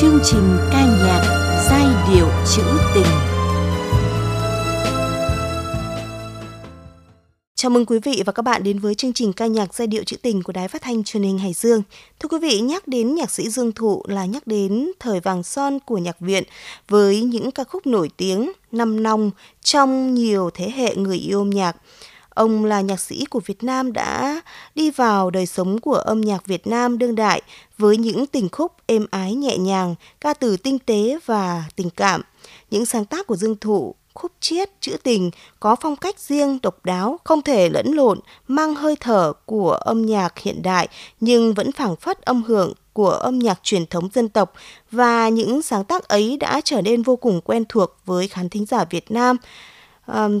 chương trình ca nhạc giai điệu trữ tình. Chào mừng quý vị và các bạn đến với chương trình ca nhạc giai điệu trữ tình của Đài Phát thanh Truyền hình Hải Dương. Thưa quý vị, nhắc đến nhạc sĩ Dương Thụ là nhắc đến thời vàng son của nhạc viện với những ca khúc nổi tiếng, năm nong trong nhiều thế hệ người yêu âm nhạc. Ông là nhạc sĩ của Việt Nam đã đi vào đời sống của âm nhạc Việt Nam đương đại với những tình khúc êm ái nhẹ nhàng, ca từ tinh tế và tình cảm. Những sáng tác của Dương Thụ khúc chiết, trữ tình có phong cách riêng độc đáo, không thể lẫn lộn, mang hơi thở của âm nhạc hiện đại nhưng vẫn phảng phất âm hưởng của âm nhạc truyền thống dân tộc và những sáng tác ấy đã trở nên vô cùng quen thuộc với khán thính giả Việt Nam.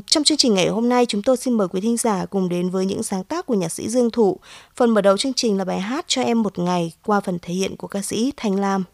Trong chương trình ngày hôm nay, chúng tôi xin mời quý thính giả cùng đến với những sáng tác của nhạc sĩ Dương Thụ. Phần mở đầu chương trình là bài hát cho em một ngày qua phần thể hiện của ca sĩ Thanh Lam.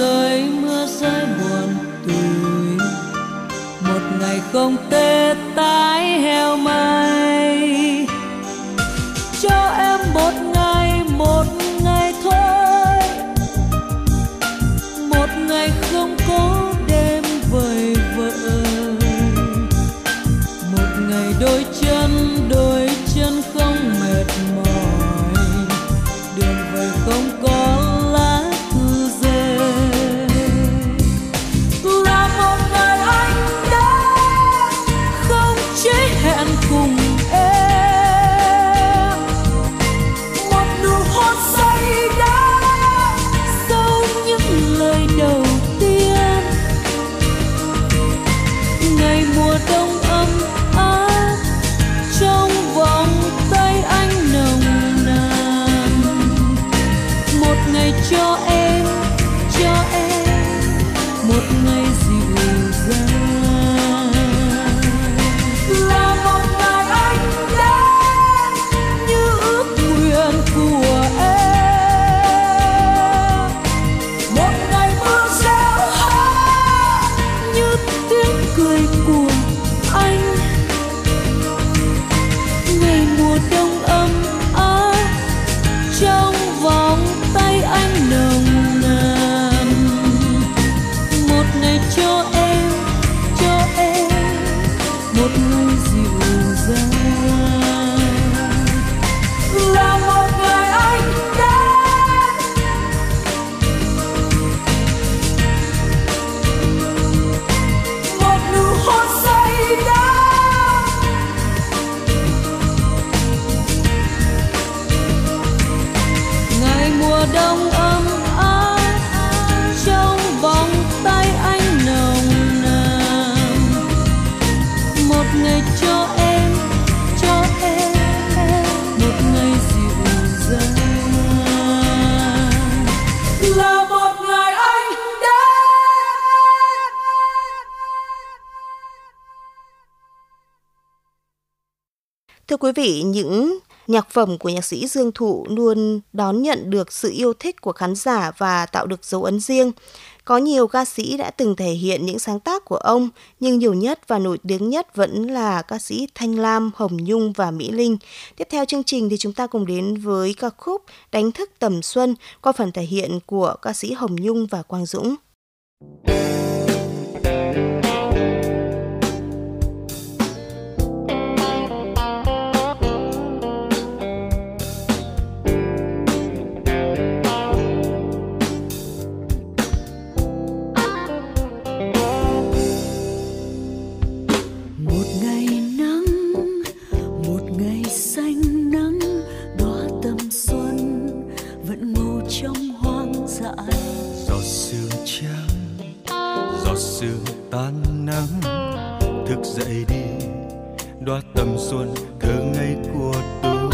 Rơi mưa rơi buồn tủi. Một ngày không tên quý vị, những nhạc phẩm của nhạc sĩ Dương Thụ luôn đón nhận được sự yêu thích của khán giả và tạo được dấu ấn riêng. Có nhiều ca sĩ đã từng thể hiện những sáng tác của ông, nhưng nhiều nhất và nổi tiếng nhất vẫn là ca sĩ Thanh Lam, Hồng Nhung và Mỹ Linh. Tiếp theo chương trình thì chúng ta cùng đến với ca khúc Đánh thức tầm xuân qua phần thể hiện của ca sĩ Hồng Nhung và Quang Dũng. Quý tan nắng. Thức dậy đi, đóa tầm xuân thơ ngây của tôi.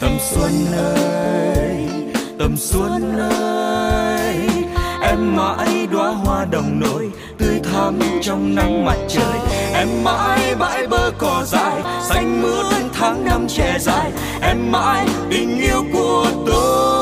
Tầm xuân ơi tầm xuân ơi, em mãi đóa hoa đồng nổi, tươi thắm trong nắng mặt trời. Em mãi bãi bờ cỏ dài xanh mướt tháng năm che dài. Em mãi tình yêu của tôi.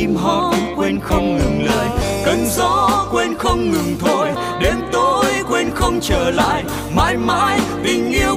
chim hót quên không ngừng lời. Cơn gió quên không ngừng thôi đêm tối quên không trở lại. Mãi mãi tình yêu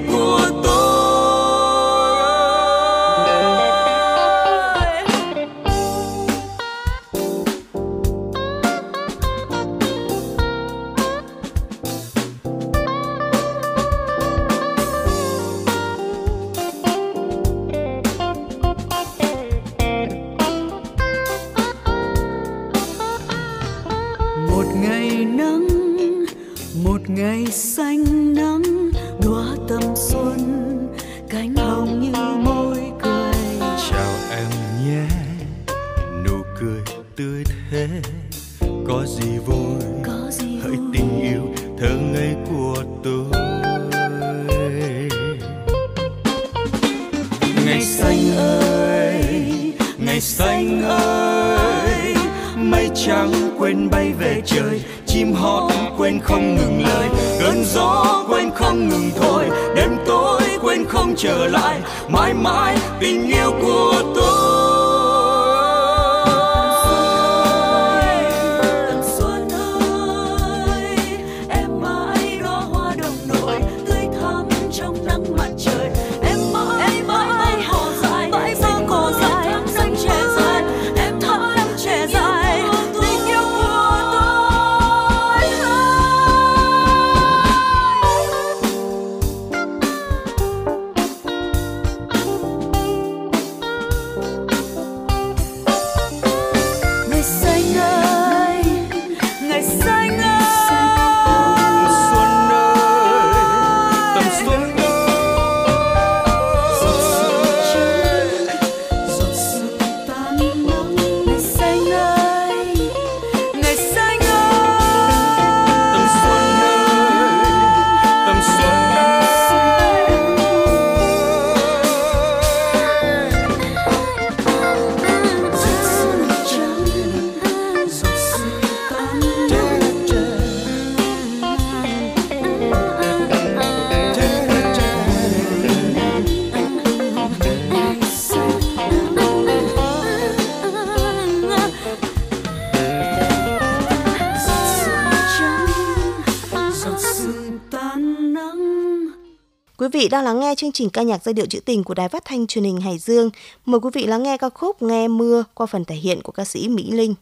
ngừng lời. Cơn gió quên không ngừng thôi đêm tối quên không trở lại. Mãi mãi tình yêu của tôi. Vị đang lắng nghe chương trình ca nhạc giai điệu trữ tình của Đài Phát thanh Truyền hình Hải Dương. Mời quý vị lắng nghe ca khúc Nghe mưa qua phần thể hiện của ca sĩ Mỹ Linh.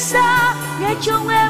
Xa nghe chung em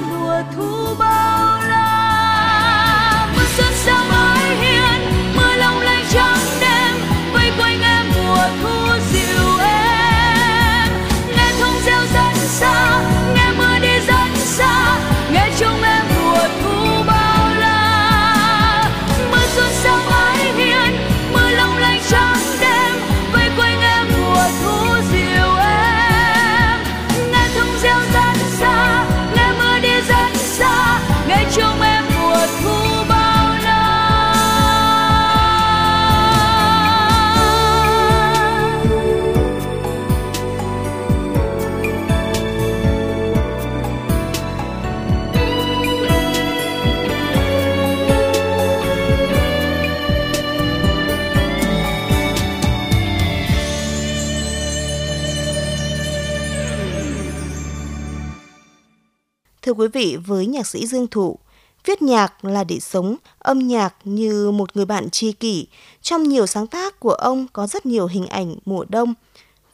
quý vị, với nhạc sĩ Dương Thụ, viết nhạc là để sống, âm nhạc như một người bạn tri kỷ. Trong nhiều sáng tác của ông có rất nhiều hình ảnh mùa đông.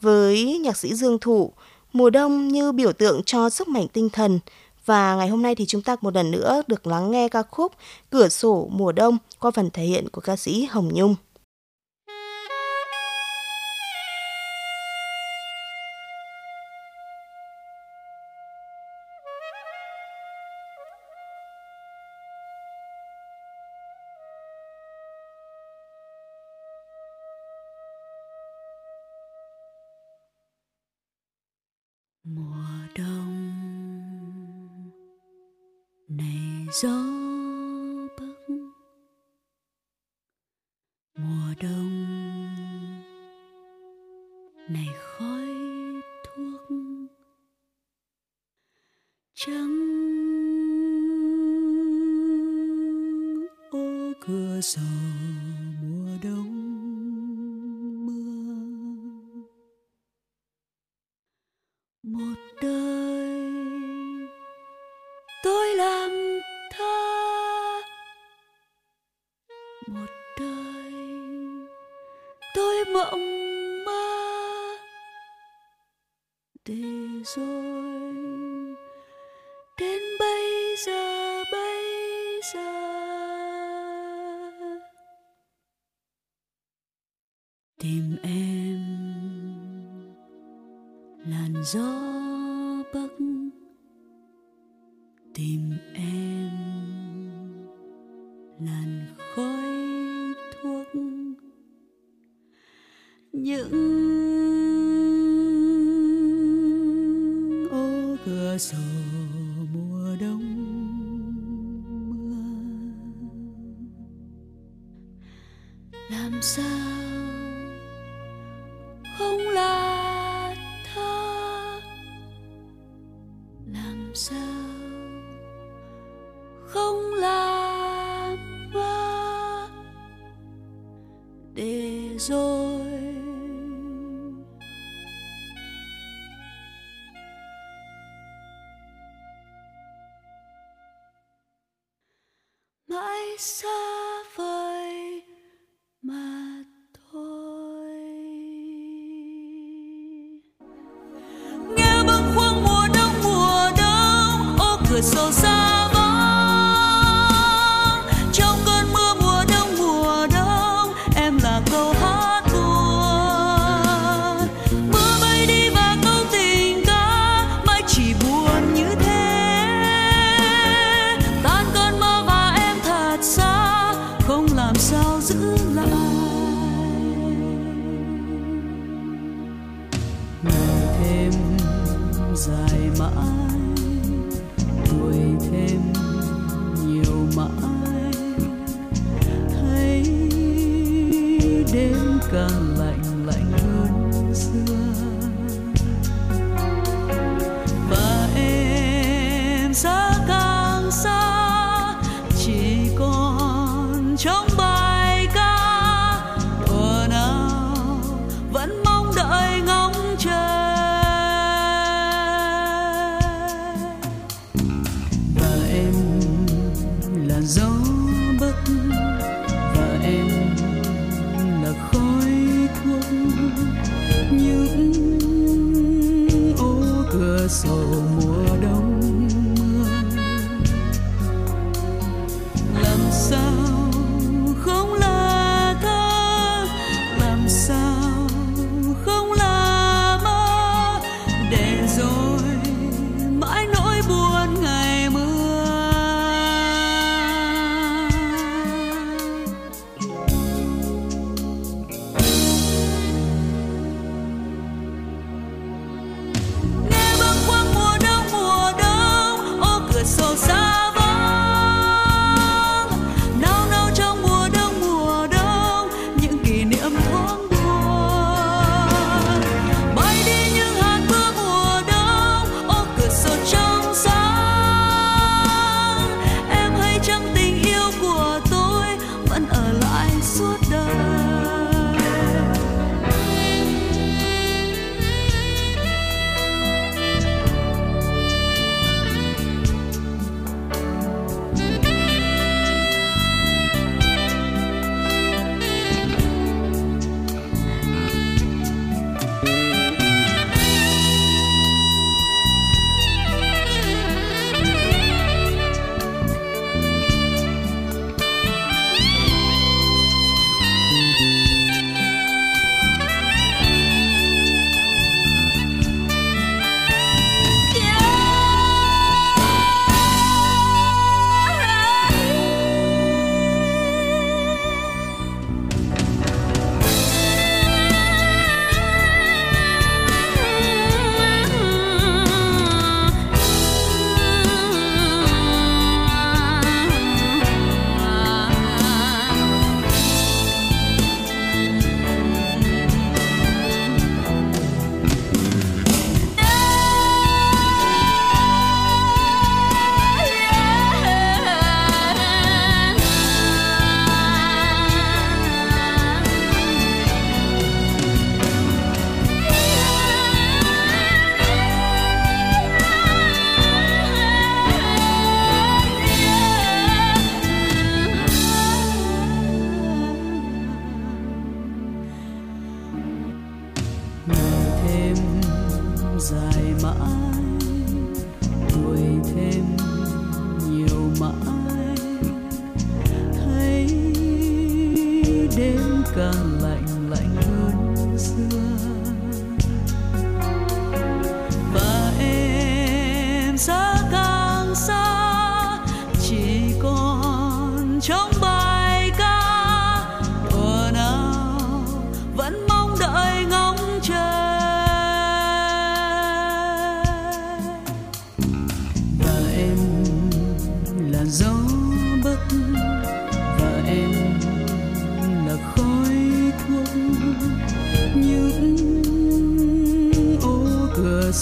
Với nhạc sĩ Dương Thụ, mùa đông như biểu tượng cho sức mạnh tinh thần. Và ngày hôm nay thì chúng ta một lần nữa được lắng nghe ca khúc Cửa sổ mùa đông qua phần thể hiện của ca sĩ Hồng Nhung. Gió tìm em. Làn gió mãi càng lạnh.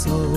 Cửa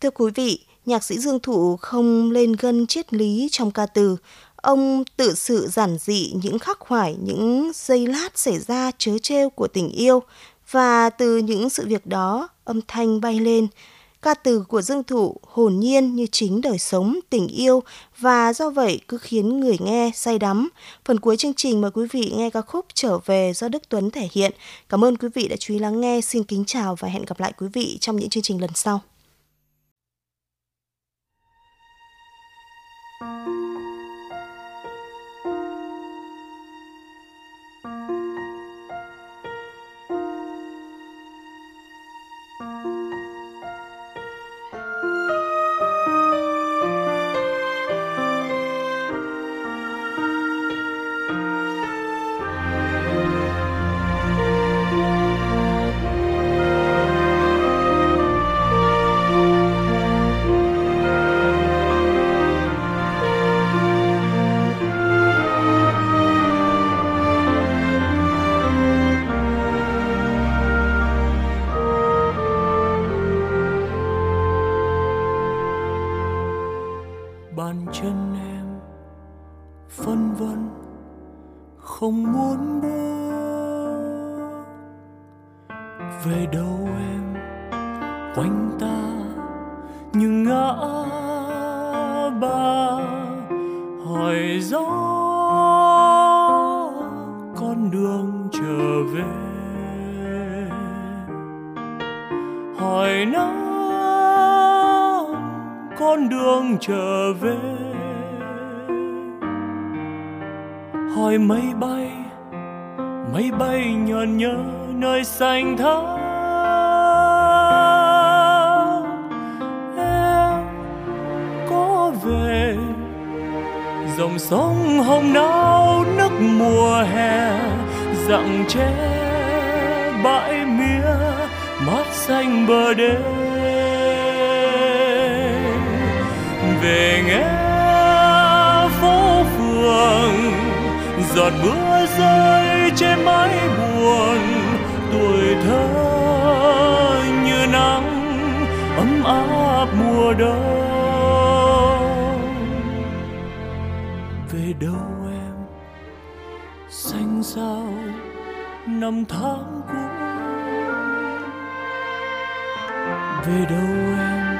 Thưa quý vị, nhạc sĩ Dương Thụ không lên gân triết lý trong ca từ. Ông tự sự giản dị những khắc khoải, những giây lát xảy ra chớ trêu của tình yêu. Và từ những sự việc đó, âm thanh bay lên. Ca từ của Dương Thụ hồn nhiên như chính đời sống, tình yêu và do vậy cứ khiến người nghe say đắm. Phần cuối chương trình mời quý vị nghe ca khúc Trở về do Đức Tuấn thể hiện. Cảm ơn quý vị đã chú ý lắng nghe. Xin kính chào và hẹn gặp lại quý vị trong những chương trình lần sau. Thank you. Hỏi mây bay mây bay nhờn nhớ nơi xanh thẳm em có về dòng sông hồng nao, nước mùa hè dặn tre bãi mía, mát xanh bờ đê. Về nghe giọt mưa rơi trên mái buồn, tuổi thơ như nắng, ấm áp mùa đông. Về đâu em? Xanh sao năm tháng cũ? Về đâu em?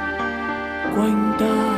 Quanh ta